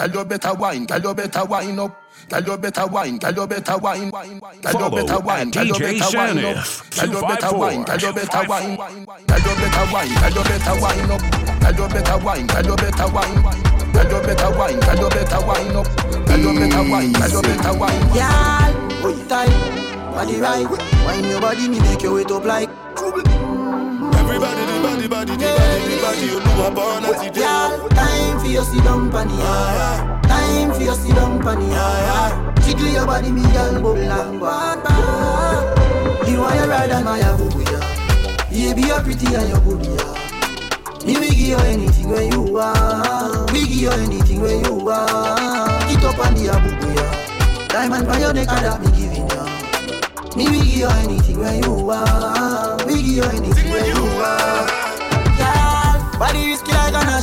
Girl, you better wine, girl, you better wine up. Girl, you better wine, girl, you better wine. Girl, you better wine, girl, you better wine up. Girl, you better wine, girl, you better wine. Girl, you better wine, girl, you better wine up. Girl, you better wine, girl, you better wine. Girl, you better wine, girl, you better wine up. Girl, you better wine, girl, you better wine. Girl, hold tight, body right. Wine your body, me make you wait up like. Everybody, the body, body, the body, the body, you know I'm born as you do. For you sit down pon the ah, yard. Ah. Time for you sit down pon. Ah, Jiggle your body, me girl, bubble and on. You want your ride and my boo ya. Baby, you're pretty and you're good ya. Me we give you anything when you want. We give you anything when you want. Get up on the boo ya. Diamond by your neck, and that me giving ya. Me we give you anything when you want. We give you anything when you want. Girl, body risky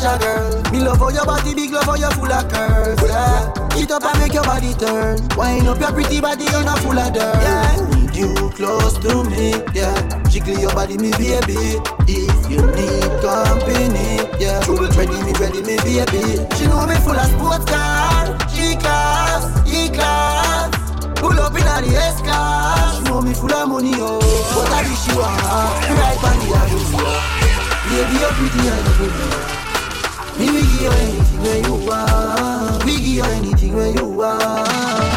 Nasha girl. Me love how your body big, love how you full of curves. Yeah, eat up and make your body turn. Wind up your pretty body, you're not full of dirt. Yeah, need you close to me. Yeah, jiggle your body, me baby. If you need company, yeah, ready me, ready me baby. She know me full of sports car, G class, E class. Pull up in the S class. She know me full of money, oh. What I wish you are, right on the avenue. Baby, you're pretty and you're good. Me give you anything when you want. We give you anything when you want.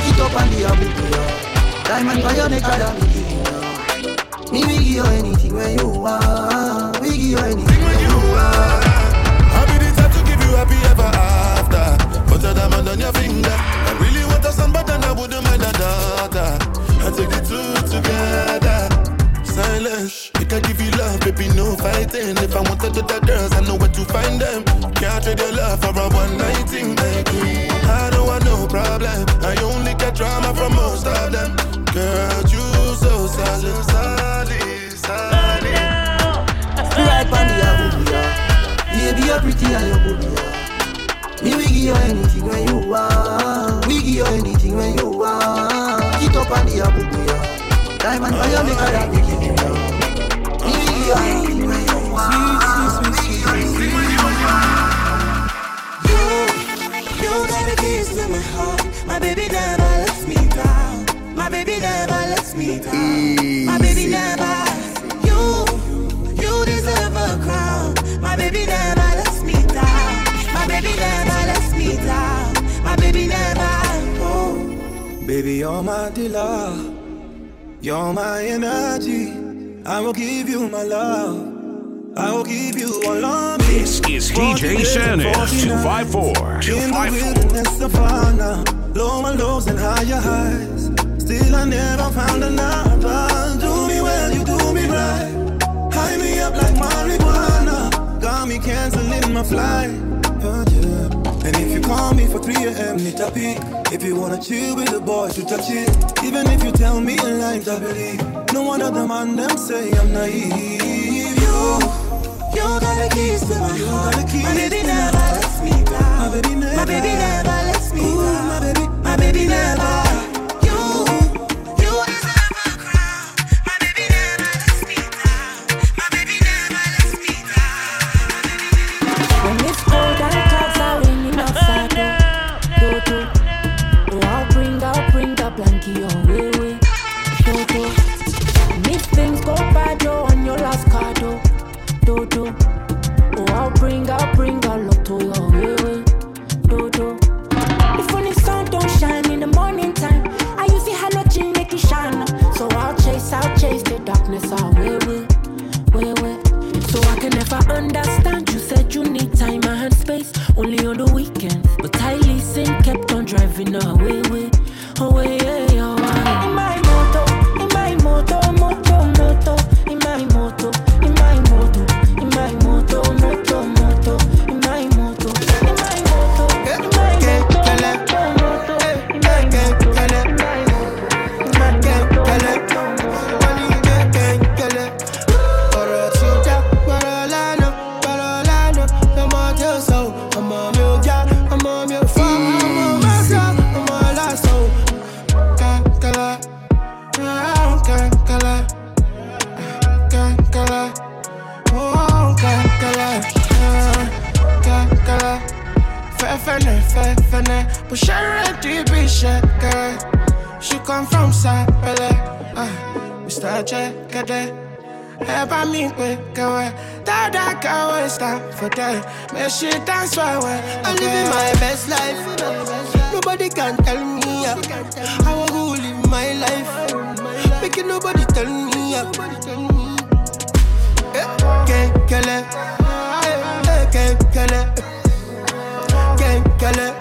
Get up on the avenue. Diamond by your neck, be giving. Me we give you anything when you want. We give you anything when you want. I'll be the type to give you happy ever after. Put a diamond on your finger. I really want a son, but then I wouldn't mind a daughter. I take the two baby, no fighting. If I wanted to the girls, I know where to find them. Can't trade your love for a one night thing, baby. I don't want no problem. I only get drama from most of them. Girl, you so solid, solid, solid. Right on the avenue. Baby, you're pretty and you're good. Me we give you anything when you want. We give you anything when you want. Get up on the avenue. Diamond that give you. Me we give you baby never lets me down. My baby never lets me down. My baby never. You, you deserve a crown. My baby never lets me down. My baby never lets me down. My baby never. Baby, you're my dealer. You're my energy. I will give you my love. I will give you all of me. This is DJ Sanif, 254. In 254. low my lows and higher highs. Still, I never found another. 3am, need a peek. If you wanna chill with the boys, you touch it. Even if you tell me in lines, I believe. No one other man them say I'm naive. You, you got the keys to my you heart. Got the keys my baby never lets me down. My baby never, lets me down. Ooh, my baby, my baby never. Ẹ bá mi pé kẹwẹ dáadáa kẹwẹ stop for that make she dance well well. I'm living my best life. Nobody can tell me uh, how I go live my life. Making nobody tell me. Uh, Can't kill it. Can't kill it. Can't kill it.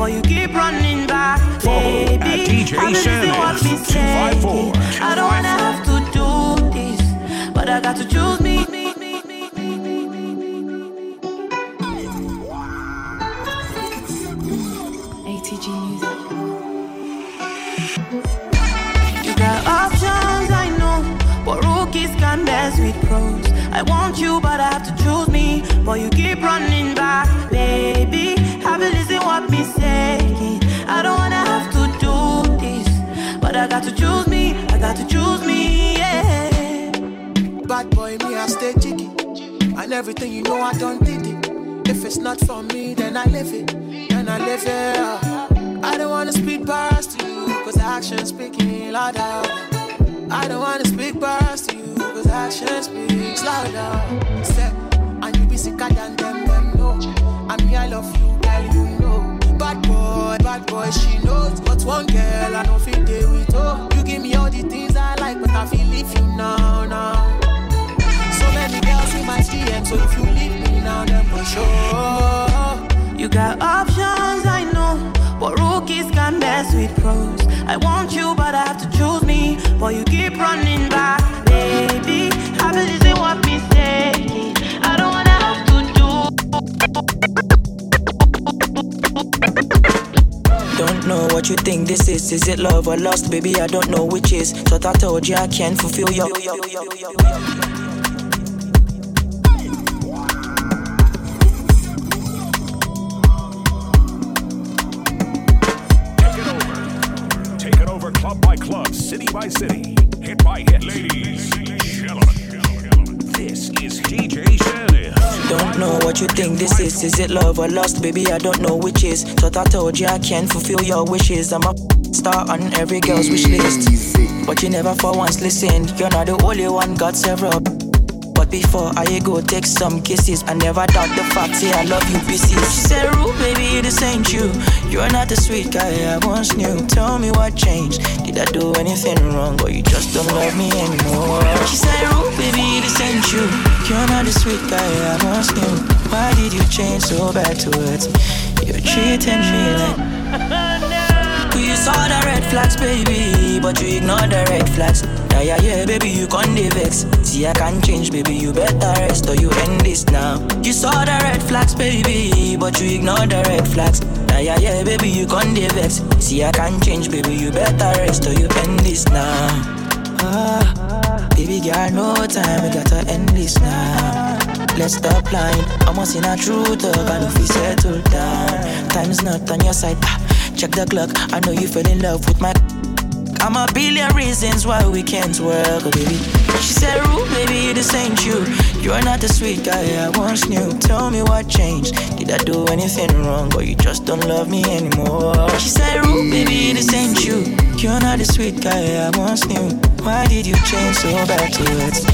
But you keep running back, Follow at baby. DJ I'm listening what me Sanders, 254, saying. I don't wanna have to do this, but I got to choose me. ATG music. You got options, I know. But rookies can dance with pros. I want you, but I have to choose me. But you keep running back, baby. Listen what me saying? I don't wanna have to do this, but I got to choose me. I got to choose me, yeah. Bad boy, me, I stay jiggy. And everything you know, I done did it. If it's not for me, then I live it. Then I live it. I don't wanna speak past you, cause action speaking louder. I don't wanna speak past you, cause action speaks louder. Say, and you be sicker than them, them know. And me, I love you, you know. Bad boy, bad boy, she knows. But one girl, I don't feel day with oh. You give me all the things I like, but I feel leave you now, now. So many girls in my DM, so if you leave me now, then for sure. You got options, I know. But rookies can mess with pros. I want you, but I have to choose me. But you keep running back, baby. I Don't know what you think this is. Is it love or lust, baby? I don't know which is. Thought I told you I can't fulfill your. Take it over. Take it over club by club, city by city, hit by hit. Ladies gentlemen, this is DJ Sanif. Don't know what you think this is. Is it love or lust, baby? I don't know which is. Thought I told you I can't fulfill your wishes. I'm a star on every girl's wish list. But you never for once listened. You're not the only one, got several. But before I go take some kisses, I never doubt the fact, say I love you pieces. She said, Rue, baby, this ain't you. You're not the sweet guy I once knew. Tell me what changed. Did I do anything wrong, or you just don't love me anymore? She said, Rue, baby, this ain't you. You're not the sweet guy I once knew. Why did you change so bad towards me? You're treating me like. You saw the red flags, baby, but you ignore the red flags. Yeah, yeah, yeah, baby, you can't vex. See, I can't change, baby, you better rest or you end this now. You saw the red flags, baby, but you ignore the red flags. Yeah, yeah, yeah, baby, you can't vex. See, I can't change, baby, you better rest or you end this now. Ah, baby, girl, no time, we gotta end this now. Let's stop lying. I'm a true talk, and if we settle down, time's not on your side. Ah, check the clock, I know you fell in love with my. I'm a billion reasons why we can't work, oh baby. She said, Rue, baby, this ain't you. You're not the sweet guy I once knew. Tell me what changed. Did I do anything wrong, or you just don't love me anymore? She said, Rue, baby, this ain't you. You're not the sweet guy I once knew. Why did you change so bad towards?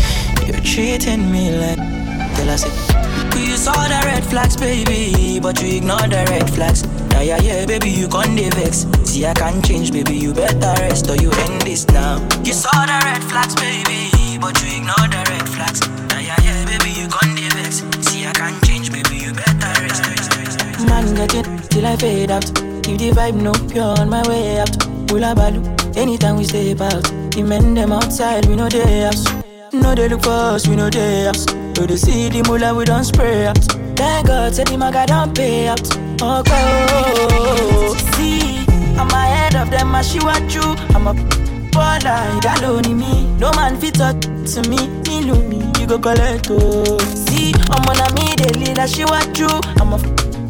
You're treating me like. Till I said, you saw the red flags, baby, but you ignored the red flags. Yeah, yeah, yeah, baby, you can't vex. See, I can't change, baby, you better rest or you end this now. You saw the red flags, baby, but you ignore the red flags. Yeah, yeah, yeah, baby, you can't vex. See, I can't change, baby, you better rest. Man, get it till I fade out. Keep the vibe no pure on my way out. Hula balu, anytime we step out. The men them outside, we know they house. No, they look for us, we know they house. No, they see the mula, we don't spray out. Thank God, say the maga don't pay out. Oh, see, I'm ahead of them, you. I'm a baller, that only me. No man fit up to me, lo me. You go collect oh. See, I'm on a me, they lead she want you. I'm a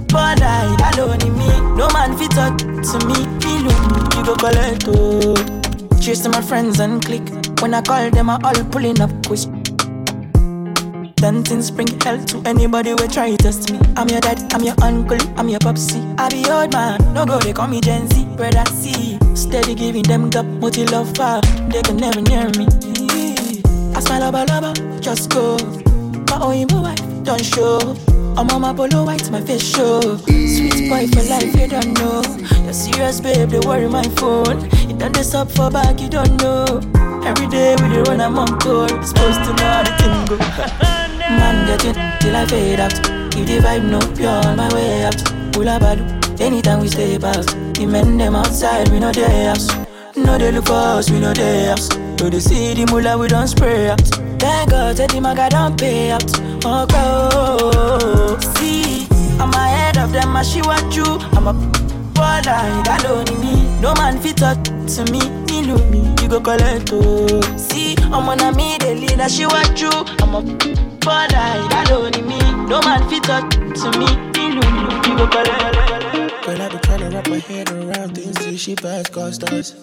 baller, that only me. No man fit talk to me, feel me, you go collect oh. oh. Chasing my friends and click. When I call them, I all pulling up quick. Then things bring hell to anybody who try to test me. I'm your dad, I'm your uncle, I'm your popsy. I be old man, no go, they call me Gen Z. Brother C, steady giving them gap, multi love far. They can never near me. I smile lover, lover, just go. My own wife, don't show. I'm on my polo white, my face show. Sweet boy for life, you don't know. You're serious, babe, they worry my phone. You done this up for back, you don't know. Every day we dey run, I'm on call. Supposed to know how the thing go. Man, get it till I fade out. If the vibe no pure, on my way out. Pull up, anytime we stay past. The men them outside, we know their house. No, they look for us, we know their house. No, they see the mullah, we don't spray out. Thank God, that the maga don't pay out. Oh, go. See, I'm ahead of them, I she want you. I'm a baller, that only me. No man fit talk to me, me know me, you go collect oh. See, I'm on a me, the leader, she want you. I'm a baller, that only me. No man fit talk to me, me know me, you go collect. Girl, I be trying to wrap my head around things till she pass cost us.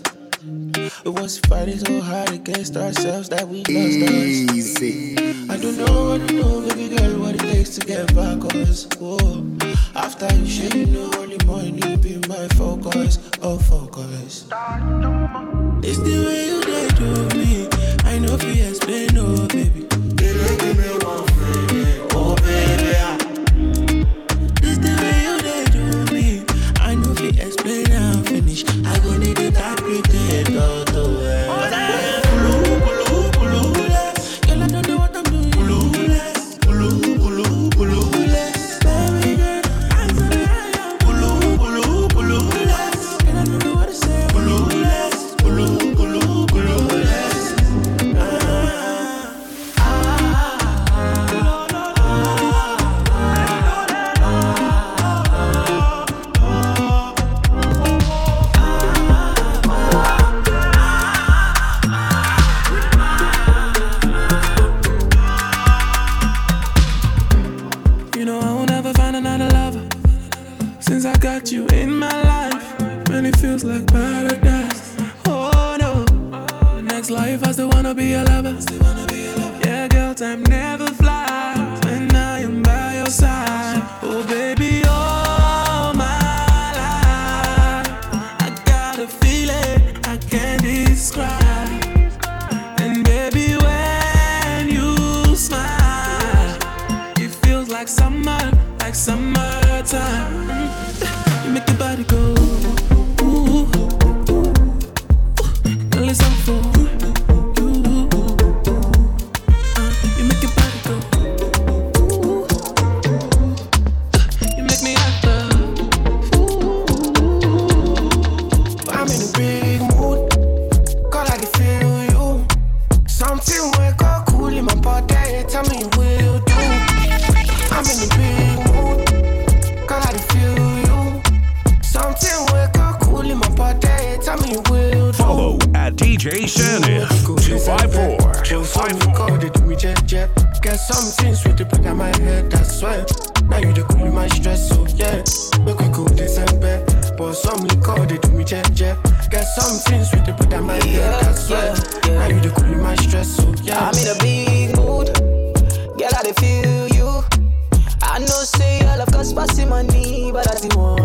It was fighting so hard against ourselves that we lost us. Easy. I don't know, I don't know, baby girl, what it takes to get back us. Whoa. After you share, you know, only money be my focus, oh focus. It's the way you did to me. I know if you explain, oh baby. They don't give me one got you in my life. Man, it feels like paradise. Oh no. Next life I still wanna be a lover. Yeah, girl, time never flies but I see want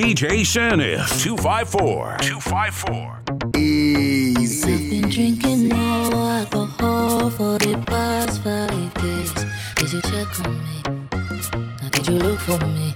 DJ Sanif 254 254. Easy. I've been drinking no alcohol for the past five days. Did you check on me? Now did you look for me?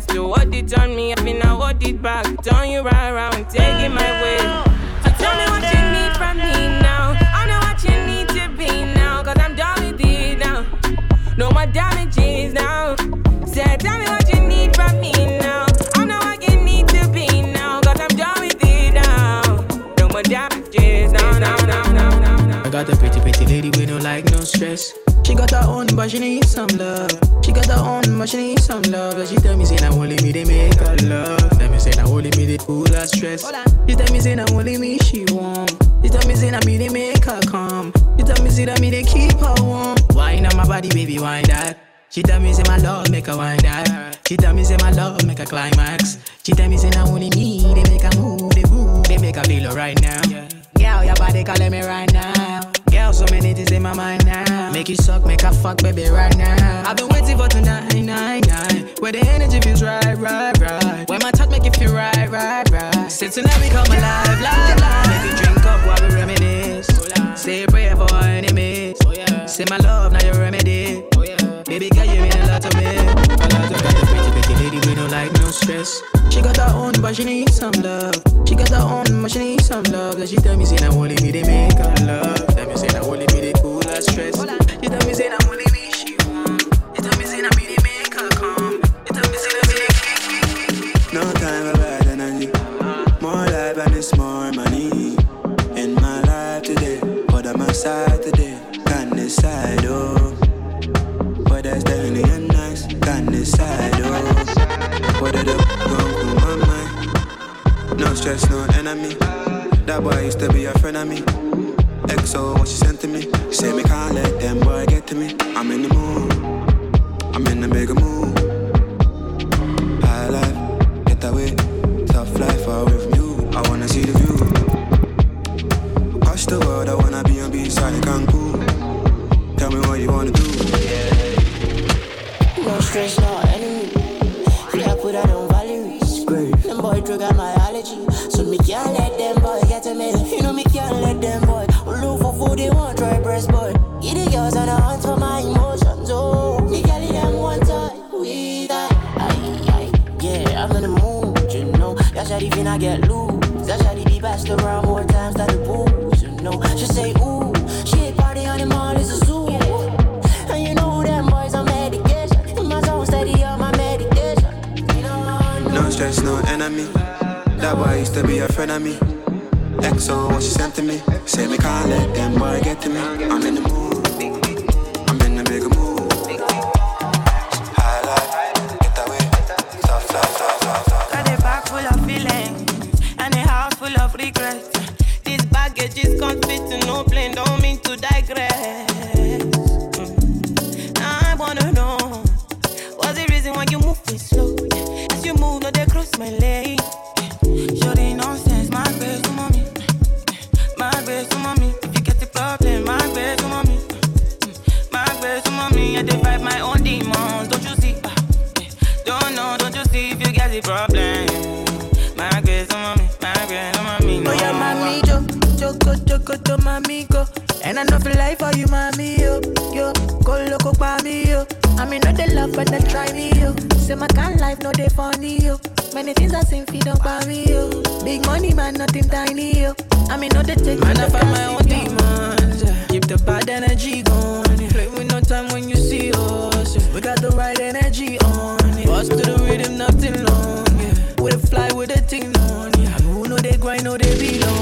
Chance to what it on me. I feel I hold it back. Turn you right around, it my way. So tell me what you need from me now. I know what you need to be now. Cause I'm done with it now. No more damages now. Say, tell me what you need from me now. I know what you need to be now. Cause I'm done with it now. No more damages now, now, now, now, now. I got a pretty, pretty lady with no like, no stress. She got her own, but she need some love. She got her own, but she need some love. She tell me, say, now only me, they make her love. Tell me, say, now only me, they cool her stress. She tell me, say, now only me, she want. She tell me, say, now me, they make her calm. She tell me, say, that me, they keep her warm. Wine on my body, baby, wine that. She tell me, say, my love, make her wine that. She tell me, say, my love, make her climax. She tell me, say, now only me, they make her move, they move, they make her feel right now. Girl, your body calling me right now. Girl, so many things in my mind now. Make you suck, make her fuck, baby, right now. I've been waiting for tonight, night, night. Where the energy feels right, right, right. Where my touch make you feel right, right, right. Since tonight we come alive, live, live. Make you drink up while we reminisce. Say a prayer for our enemies. Say my love, now your remedy. Oh, baby girl, you mean a lot to me. A lot to got a pretty, pretty lady with no like, no stress. She got her own, but she need some love. She got her own, but she need some love. Cause she tell me, say, now only me, they make her love. Tell me, say, now only me, they cool her stress. She tell me, say, now only me, she want. She tell me, say, now me, they make her calm. She tell me, say, now me, they kick, No time for bad energy. More life and it's more money. In my life today, but I'm outside today. Can't decide, oh. Whether it's daily and nice, can't decide, oh. Wrong through my mind. No stress, no enemy. That boy used to be a friend of me. XO, what she sent to me. Say me can't let them boy get to me. I'm in the mood. I'm in the bigger mood. Can't let them boy look for food they want try breast boy. Get the girls on the hunt for my emotions. Oh, me carry them one time. We that. Aye, aye. Yeah, I'm in the mood, you know. That shawty finna get loose. That shawty be best around more times than the booze, you know. She say ooh, she party on the mall is a zoo. And you know them boys on medication. In my zone steady on my medication. You know, No stress, no enemy. That boy used to be a friend of me. XO, what she sent to me. Say me can't let them boy get to me. I'm in the mood. I'm in the bigger mood. Get away. A bag full of feelings and a house full of regrets. This baggage no plane, don't mommy. I divide my own demons, don't you see? Ah, eh. Don't know, don't you see if you get the problem? My grace, oh mommy, my grace, oh mommy. No. Oh yeah, mami, yo, choco, choco, to mami, go. And I know for life for you, mami, yo, yo, go loco pa me, yo. I mean, not the love, but they try me, yo. Say my kind life, no they funny, yo. Many things I sing feed up by me, yo. Big money, man, nothing tiny, yo. I mean, not the take Man, I find my own demons. yeah. Keep the bad energy time when you see us. yeah. We got the right energy on. Yeah. Bust to the rhythm, nothing long. Yeah. We dey fly with the thing on. Yeah. Who know they grind, know they belong.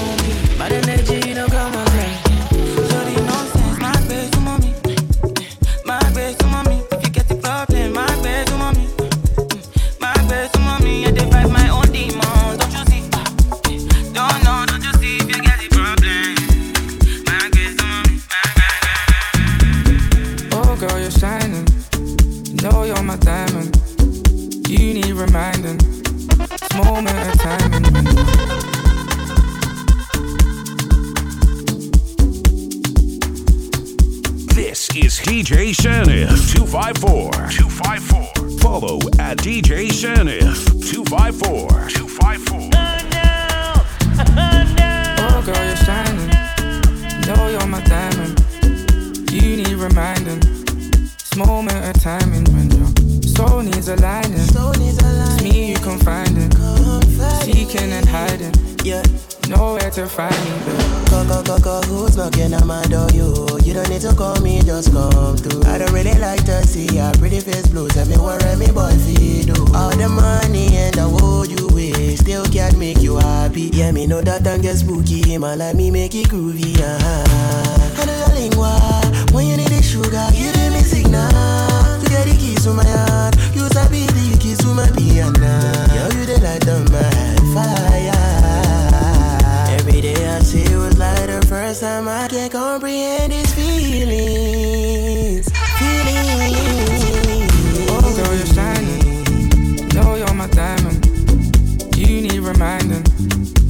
DJ Sanif 254. 254. Follow at DJ Sanif 254. 254. Oh, no. oh girl, you're shining. Know you're my diamond. You need reminding. This moment of timing when your soul needs aligning. It's me you confiding. Seeking and hiding. Yeah. Nowhere to find me, go, go, who's knocking at my door? You, you don't need to call me, just come through. I don't really like to see your pretty face blue. Tell me what me feel do. All the money and the world you waste still can't make you happy. Yeah, me know that and get spooky, man. Let me make it groovy, uh-huh. Know your lingua. When you need the sugar, you give me signal. You get the keys to my heart. You sabi the keys to my piano. Yo, you the light of my fire. The first time I can't comprehend these feelings. Feelings. Oh, girl, you're shining. Know you're my diamond. You need reminding.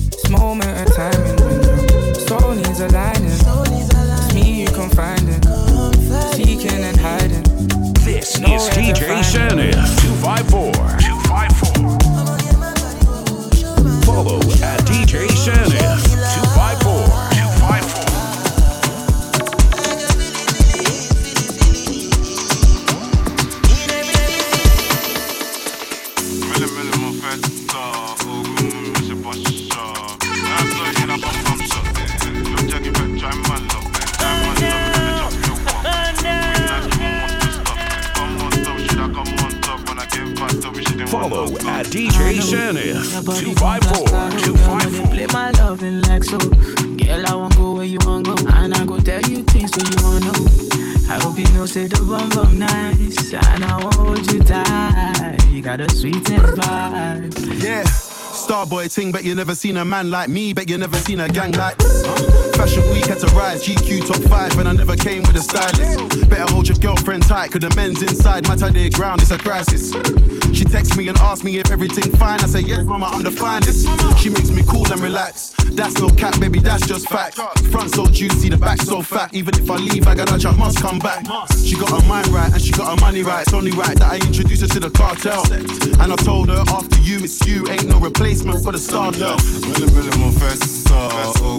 This moment of timing when your soul needs aligning. It's me you confiding. Seeking and hiding. This is DJ Sanif 254. 254. DJ 254. 254. Play my loving like so. Girl, I won't go where you want go. And I go tell you things so you want know. I hope you know, say the bum bum nice. And I won't hold you tight. You got a sweetest vibe. Yeah. Starboy ting, bet you never seen a man like me, bet you never seen a gang like this. Fashion week had to rise, GQ top five, and I never came with a stylist. Better hold your girlfriend tight, cause the men's inside, matter their ground, it's a crisis. She texts me and asks me if everything fine. I say, yes, mama, I'm the finest. She makes me cool and relax. That's no cap, baby, that's just fact. Front so juicy, the back so fat. Even if I leave, I got a chance, must come back. She got her mind right and she got her money right. It's only right that I introduce her to the cartel. And I told her, after you, it's you, ain't no replacement for the star girl. Really, really more fast Oh,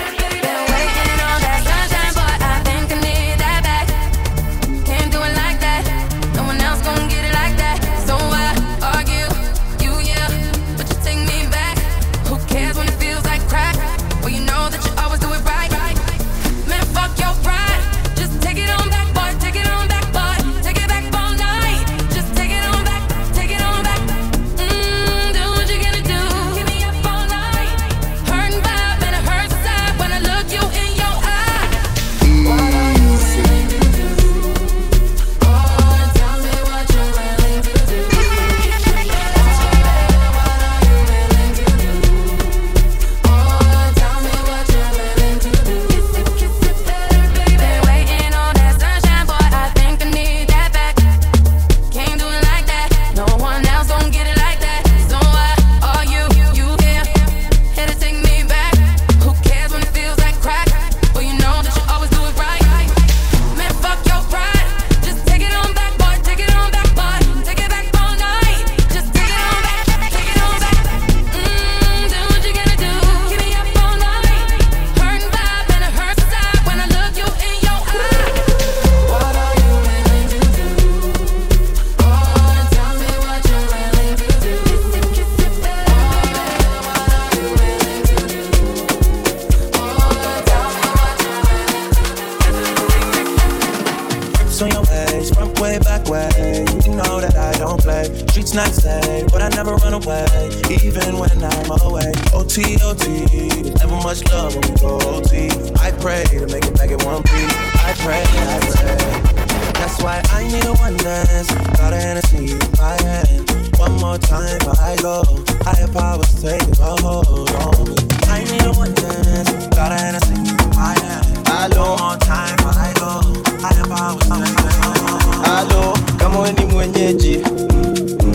kama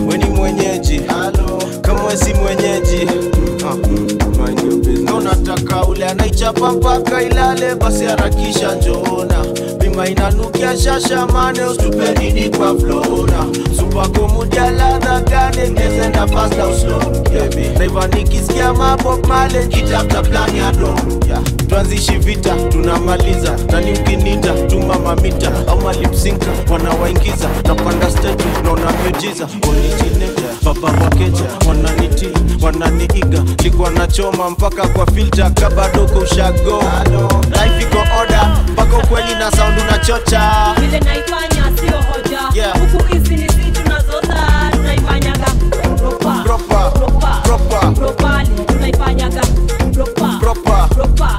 we ni mwenyeji. Mwenyeji kama si mwenyeji kaule anaichapa mpaka ilale, basi harakisha njoona, bima inanukia shashamane, usitupenini kwa flona. Supako mudia ladha gane meze na uslo. Naiva nikisikia mabop male nkitafuta plani ya dom. Tuanzishi vita tunamaliza, nani mkininja tuma mamita au malipsinka wanawaingiza, napanda stetu naona miujiza. Onijinete baba wakeja wananiti wananiiga likuwa nachoma mpaka kwa filta kabadoko ushago. Life iko oda mpaka ukweli na sound unachocha. Vile naifanya sio hoja. Yeah. huku hizi ni si tunazota tunaifanyaga. Propa Proper. Proper. propali tunaifanyaga. Propa Proper. Proper.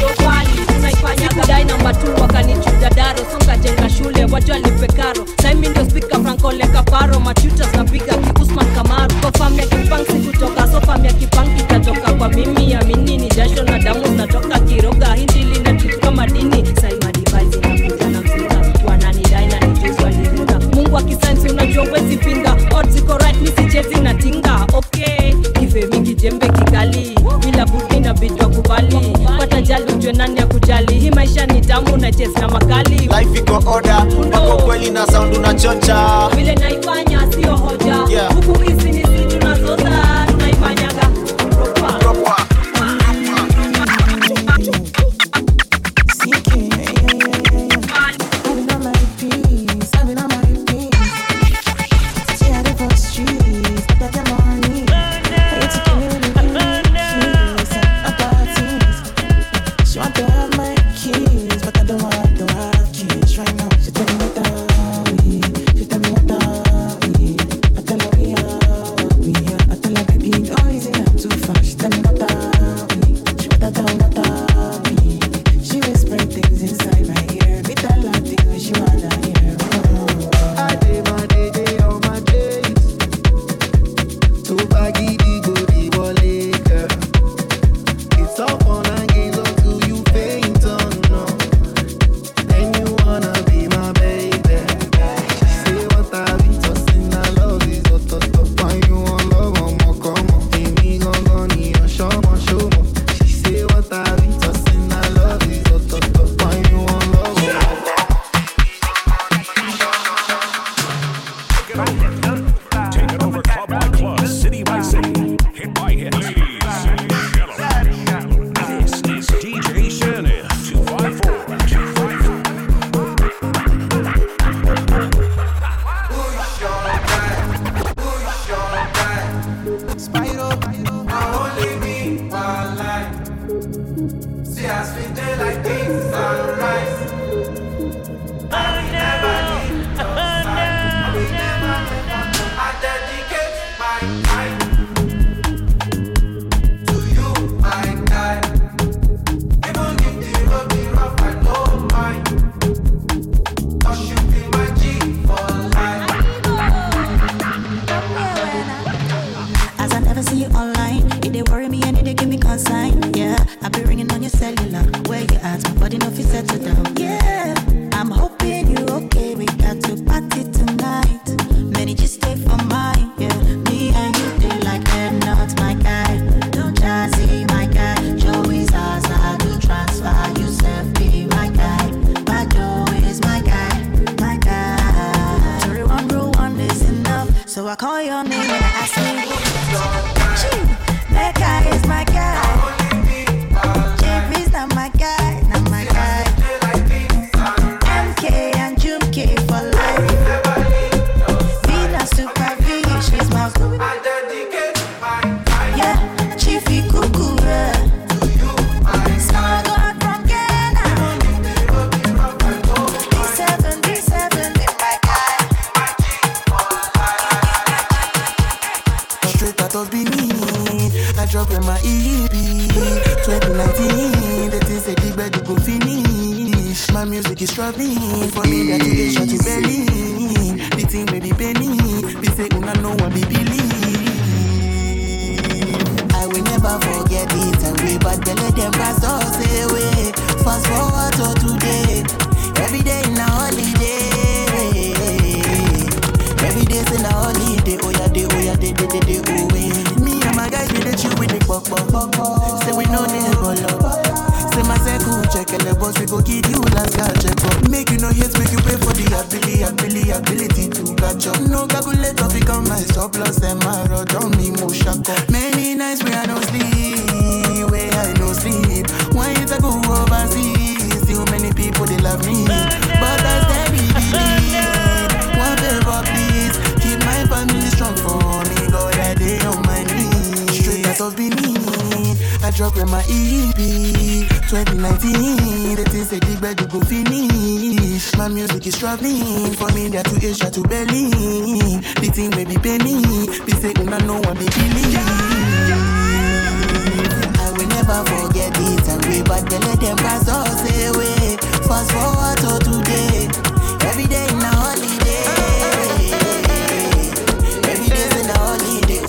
propali tunaifanyaga. Dai namba 2 wakanichuja daro. Songa jenga shule wajua lipe karo. Saimi ndio spika frankole kaparo. Machutas napiga fam ya kipanksi kutoka so ya kipanki katoka. Kwa mimi amini ni jasho na damu natoka kiroga. Hindi linatuka madini sai madivaisi nakuja na mzinga wananidai na nijuzi waliringa mungu akisainsi unajua wezi pinga. Odds iko right misichezi na tinga. Okay. Kifemi kijembe kigali bila budi na bitwa pata jali ujue nani ya kujali. Hii maisha ni tamu na chesi na makali. Life iko order, mpaka kweli na sound unachocha. Vile naifanya sio hoja music is travelling For me, that is shot in Berlin. The thing baby penny. Be say, una know what be believe. I will never forget it. And we bad belly them pass us away. Fast forward to today. Every day in a holiday. Every day in a holiday. Oh yeah, day, oh yeah, day, day, day, day, oh yeah. Me and my guys, we the chill We the pop, pop, pop, pop. Say we know this, but love. Say my circle check and the boss we go give you last year check up. Make you no hate, make you pay for the ability, ability, ability to catch up. No calculator become my surplus and my road on me mo shako. Many nights where I no sleep, where I no sleep. Why is I go overseas? Still many people they love me, but I steady Drop in my EP 2019. The things say big bed you go finish. My music is traveling from India to Asia to Berlin. The thing baby pay me. They say una no one they believe. I will never forget it and we but they let them pass us away. Fast forward to today. Every day in a holiday. Every day's in a holiday.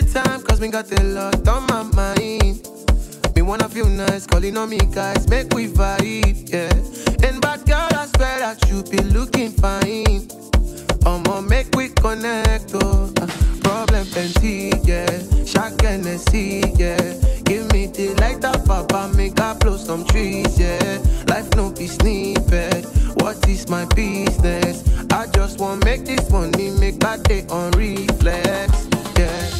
Good time, cause me got a lot on my mind. Me wanna feel nice, calling on me guys, make we vibe, yeah. And bad girl, I swear that you be looking fine. I'ma make we connect, oh. Uh, problem plenty, yeah. Shock Hennessy, yeah. Give me the light up, papa, make I blow some trees, yeah. Life no be snippet. What is my business? I just want make this money, make that day on reflex, yeah.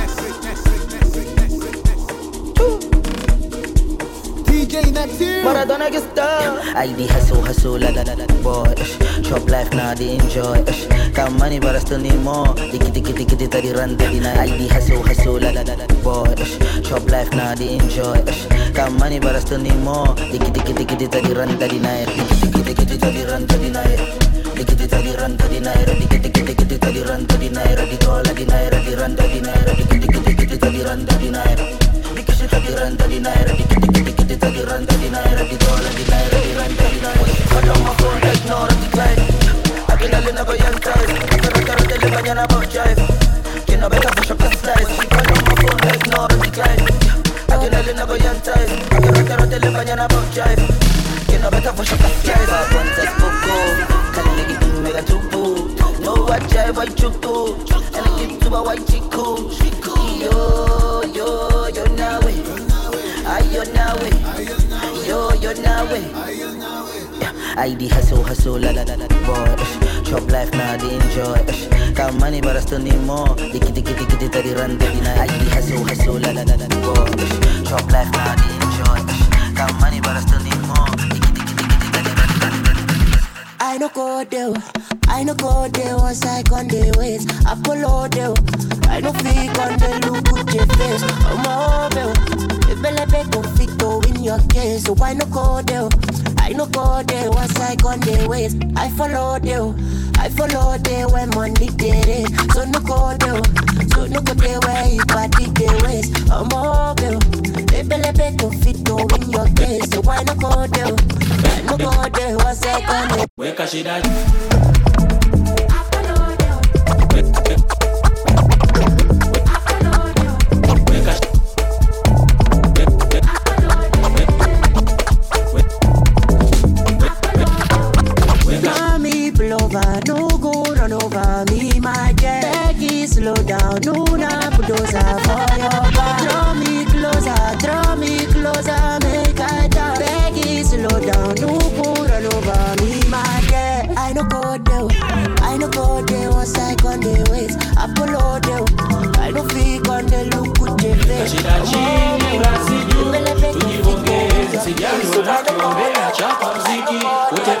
che viene da DJ Neptune Maradona che sta I be hustle, hustle, la la la la, boy. Chop life now, they enjoy. Got money, but I still need more. Dikki dikki dikki dikki dikki run daddy night. I be hustle, hustle, la la la la, boy. Chop life now, they enjoy. Got money, but I still need more. Dikki dikki dikki dikki dikki run daddy night. Dikki dikki dikki dikki dikki run daddy night. Dikki dikki dikki run daddy night. Dikki dikki dikki dikki dikki run daddy night. Ready call daddy night. Ready run night. Dikki dikki dikki dikki dikki run Dikki dikki dikki run daddy night. Dikki dikki dikki dikki dikki run daddy night. Ready call daddy night. Ready run daddy night. Cut on my phone, ignore the decline. Aquí la luna voy a entrar. Pero tele mañana voy drive. Que no venga push up the slides. Cut on my phone. Pero. Que no venga push up the slides. Cuántas poco. Kali gitu mega tupu. No I drive I chuku. And I get to a white chiku. Yo way. I the hustle, hustle, la la la la, boy. Chop life now, they enjoy. Got money, but I still need more. Dikki dikki dikki dikki dikki run daddy night. I the hustle, hustle, la la la la, boy. Chop life now, they enjoy. Got money, but I still need more. I no go there, oh. I no go there once I con the ways. I follow oh. there, I no fake on the look with your face. I'm over, oh. fit go in your case. So I no go there, I no go there once I con the ways. I follow there, I follow there when money get it. So no go there, so no go there where you body the ways. I'm over, if belly beg go fit go in your case. So why no go there, no go there once I con the Weka shida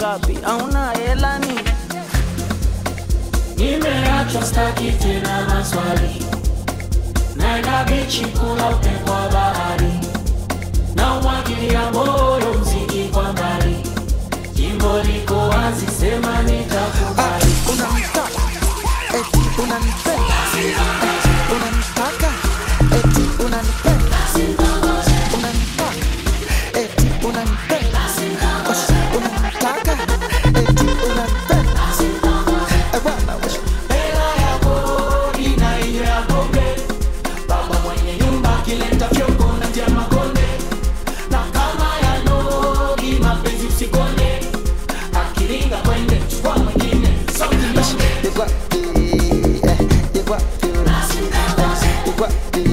ngapi? Hauna helani, nimeachwa staki tena maswali, naenda bichi kula upepo bahari, na umwagilia moyo mziki kwa mbali, jimbo liko wazi, sema nitakubali. Ah, unanitaka, eh, unanipenda, unanitaka? What?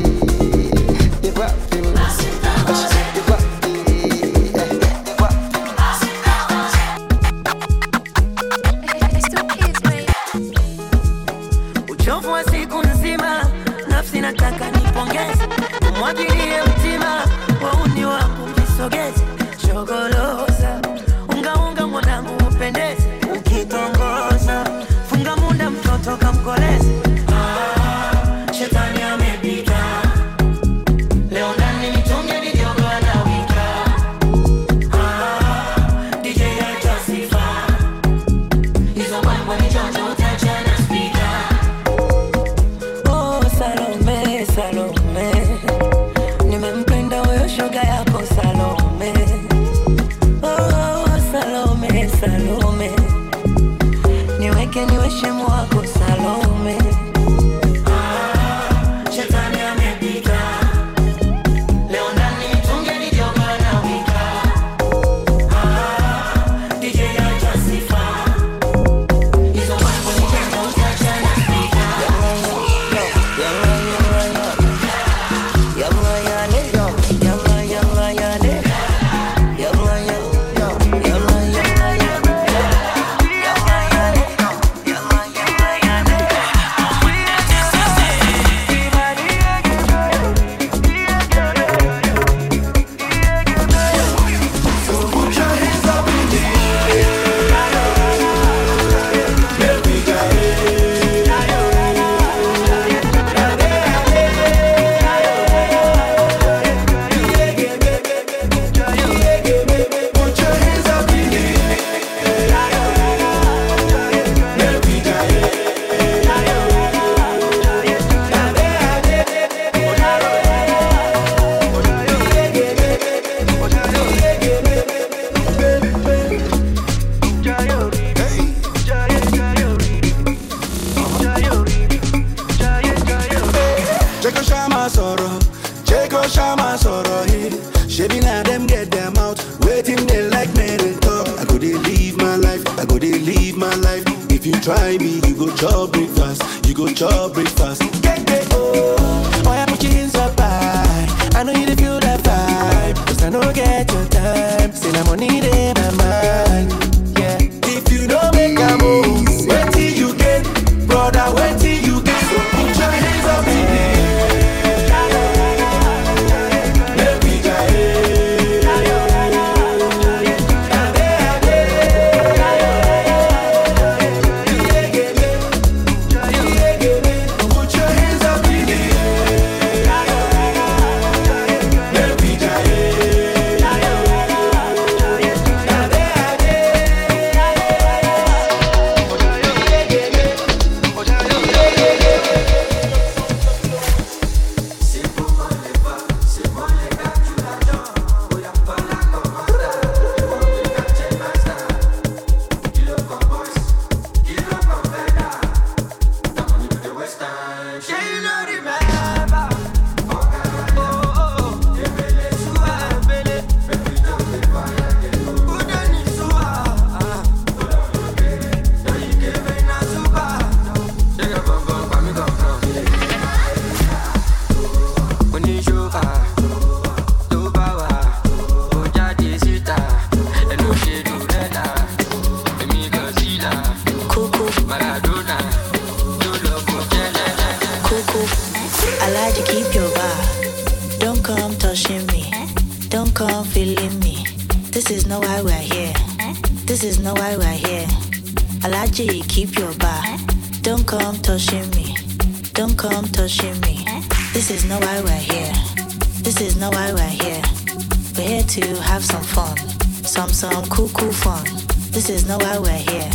cool, fun. This is not why we're here.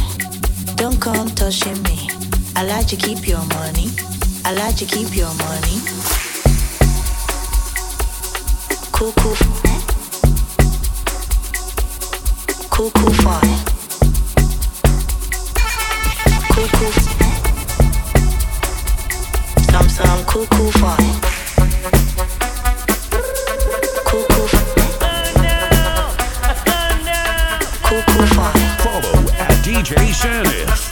Don't come touching me. I like to keep your money. I like to keep your money. Cool, cool. fun. Eh? Cool, cool fun. Eh? Cool, cool. fun. Eh? Some, some cool, cool fun. Shannon.